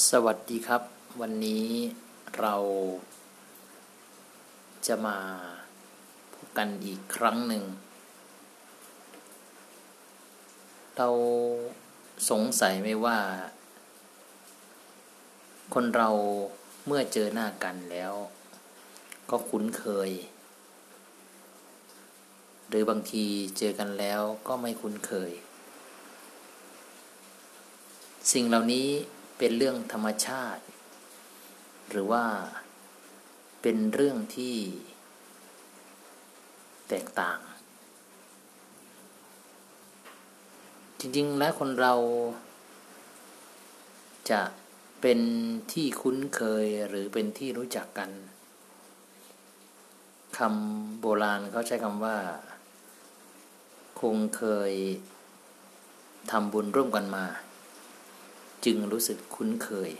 สวัสดีครับ วันนี้เราจะมาพบกันอีกครั้งหนึ่ง เราสงสัยไหมว่า คนเราเมื่อเจอหน้ากันแล้ว ก็คุ้นเคย หรือบางทีเจอกันแล้วก็ไม่คุ้นเคย สิ่งเหล่านี้ เป็นเรื่องธรรมชาติ หรือว่าเป็นเรื่องที่แตกต่าง จริงๆแล้วคนเราจะเป็นที่คุ้นเคยหรือเป็นที่รู้จักกันคำโบราณเขาใช้คำว่า คงเคยทำบุญร่วมกันมา จึงรู้สึกคุ้นเคย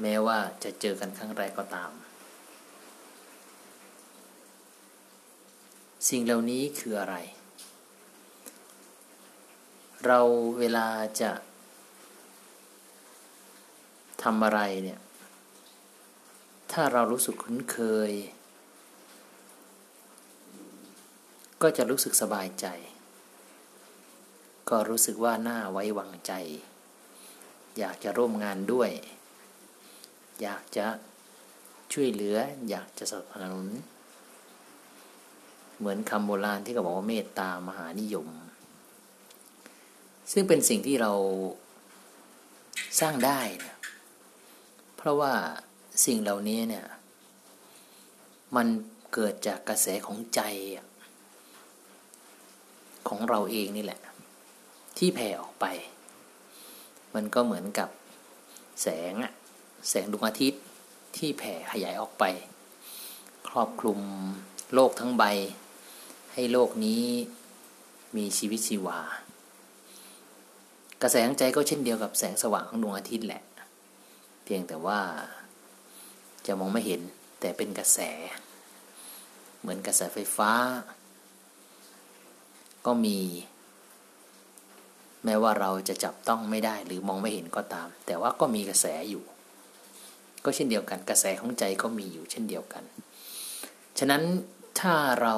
แม้ว่าจะเจอกันครั้งแรกก็ตาม สิ่งเหล่านี้คืออะไร เราเวลาจะทำอะไรเนี่ย ถ้าเรารู้สึกคุ้นเคย ก็จะรู้สึกสบายใจ ก็รู้สึกว่าน่าไว้วางใจ อยากจะร่วมงานด้วย อยากจะช่วยเหลือ อยากจะสนับสนุน เหมือนคำโบราณที่เขาบอกว่าเมตตามหานิยม ซึ่งเป็นสิ่งที่เราสร้างได้นะเพราะว่าสิ่งเหล่านี้เนี่ย มันเกิดจากกระแสของใจของเราเองนี่แหละ ที่แผ่ออกไป มันก็เหมือนกับแสงอะแสงดวงอาทิตย์ที่แผ่ขยายออกไป ครอบคลุมโลกทั้งใบ ให้โลกนี้มีชีวิตชีวา กระแสของใจก็เช่นเดียวกับแสงสว่างของดวงอาทิตย์แหละ เพียงแต่ว่าจะมองไม่เห็นแต่เป็นกระแส เหมือนกระแสไฟฟ้า ก็มี แม้ว่าเราจะจับต้องไม่ได้หรือมองไม่เห็นก็ตาม แต่ว่าก็มีกระแสอยู่ ก็เช่นเดียวกันกระแสของใจก็มีอยู่เช่นเดียวกัน ฉะนั้นถ้าเรา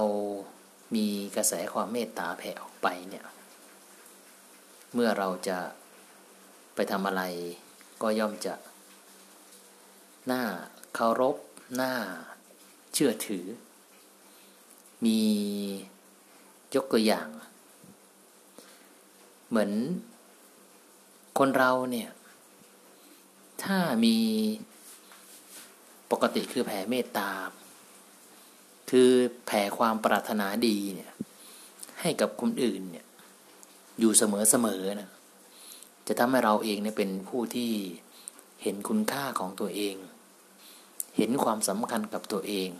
มีกระแสความเมตตาแผ่ออกไปเนี่ย เมื่อเราจะไปทำอะไรก็ย่อมจะหน้าเคารพหน้าเชื่อถือ มียกตัวอย่าง เหมือนคนเราเนี่ย ถ้ามีปกติคือแผ่เมตตา คือแผ่ความปรารถนาดีเนี่ย ให้กับคนอื่นเนี่ย อยู่เสมอเสมอนะจะทำให้เราเองเนี่ยเป็นผู้ที่เห็นคุณค่าของตัวเอง เห็นความสำคัญกับตัวเอง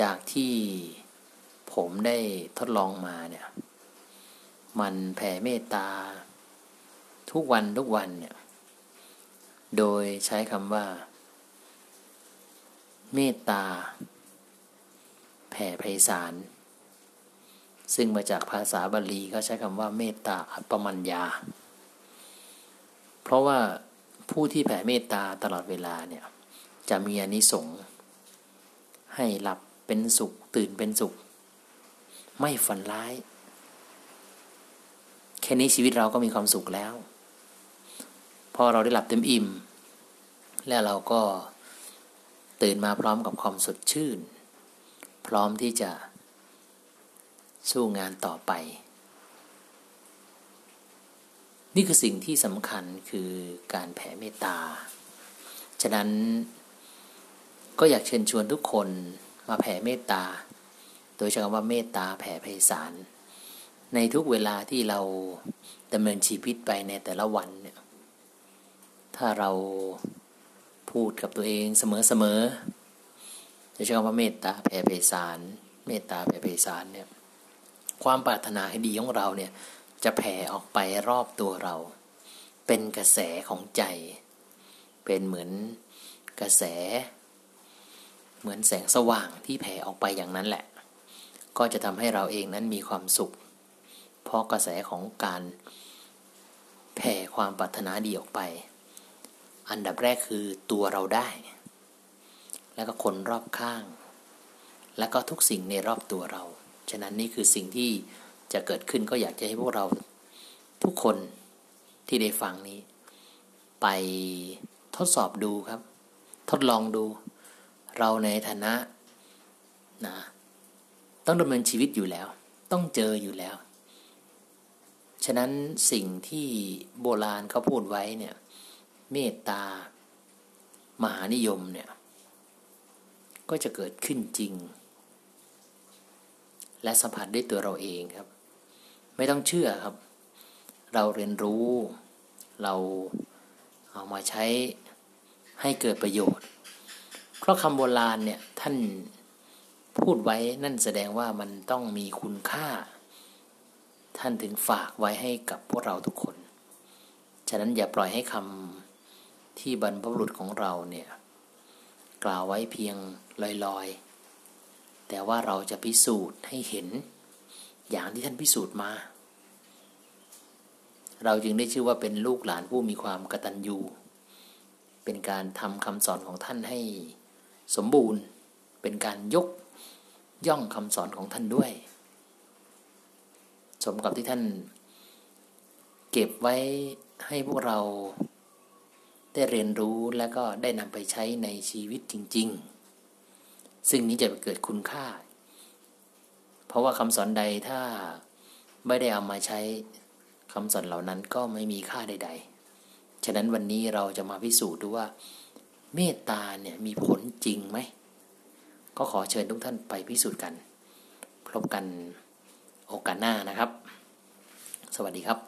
จากที่ผมได้ทดลองมาเนี่ย มันแผ่เมตตา ทุกวันทุกวันเนี่ย โดยใช้คำว่า เมตตา แผ่ไพศาลซึ่งมาจากภาษาบาลีเขาใช้คำว่าเมตตาอัปปมัญญา เพราะว่าผู้ที่แผ่เมตตาตลอดเวลาเนี่ย จะมีอนิสงส์ให้หลับเป็นสุขตื่นเป็นสุข ไม่ฝันร้าย ค่นี้ชีวิตเราก็มีความสุขแล้ว พอเราได้หลับเต็มอิ่ม แล้วเราก็ตื่นมาพร้อมกับความสดชื่น พร้อมที่จะสู้งานต่อไป นี่คือสิ่งที่สำคัญคือการแผ่เมตตา ฉะนั้นก็อยากเชิญชวนทุกคนมาแผ่เมตตา โดยใช้คำว่าเมตตาแผ่ไพศาล ในทุกเวลาที่เราดำเนินชีวิตไปในแต่ละวันเนี่ย ถ้าเราพูดกับตัวเองเสมอๆจะใช้คำว่าเมตตาแผ่ไพศาลเมตตาแผ่ไพศาลเนี่ย ความปรารถนาให้ดีของเราเนี่ย จะแผ่ออกไปรอบตัวเรา เป็นกระแสของใจ เป็นเหมือนกระแส เหมือนแสงสว่างที่แผ่ออกไปอย่างนั้นแหละ ก็จะทำให้เราเองนั้นมีความสุข เพราะกระแสของการแผ่ความปรารถนาดีออกไป อันดับแรกคือตัวเราได้ แล้วก็คนรอบข้าง แล้วก็ทุกสิ่งในรอบตัวเรา ฉะนั้นนี่คือสิ่งที่จะเกิดขึ้นก็อยากจะให้พวกเราทุกคนที่ได้ฟังนี้ ไปทดสอบดูครับ ทดลองดู เราในฐานะนะต้องดำเนินชีวิตอยู่แล้ว ต้องเจออยู่แล้ว ฉะนั้นสิ่งที่โบราณเขาพูดไว้เนี่ย เมตตา มหานิยมเนี่ย ก็จะเกิดขึ้นจริง และสัมผัสด้วยตัวเราเองครับ ไม่ต้องเชื่อครับ เราเรียนรู้ เราเอามาใช้ให้เกิดประโยชน์ เพราะคำโบราณเนี่ยท่านพูดไว้นั่นแสดงว่ามันต้องมีคุณค่า ท่านถึงฝากไว้ให้กับพวกเราทุกคน ฉะนั้นอย่าปล่อยให้คำที่บรรพบุรุษของเราเนี่ย กล่าวไว้เพียงลอยๆ แต่ว่าเราจะพิสูจน์ให้เห็น อย่างที่ท่านพิสูจน์มา เราจึงได้ชื่อว่าเป็นลูกหลานผู้มีความกตัญญู เป็นการทำคำสอนของท่านให้สมบูรณ์ เป็นการยกย่องคำสอนของท่านด้วย สมกับที่ท่าน เก็บไว้ให้พวกเราได้เรียนรู้และก็ได้นำไปใช้ในชีวิตจริง ๆ ซึ่งนี้จะเกิดคุณค่า เพราะว่าคำสอนใดถ้าไม่ได้เอามาใช้คำสอนเหล่านั้นก็ไม่มีค่าใด ๆ ฉะนั้นวันนี้เราจะมาพิสูจน์ดูว่า เมตตาเนี่ยมีผลจริงไหม ก็ขอเชิญทุกท่านไปพิสูจน์กัน พบกัน โอกาสหน้านะครับ สวัสดีครับ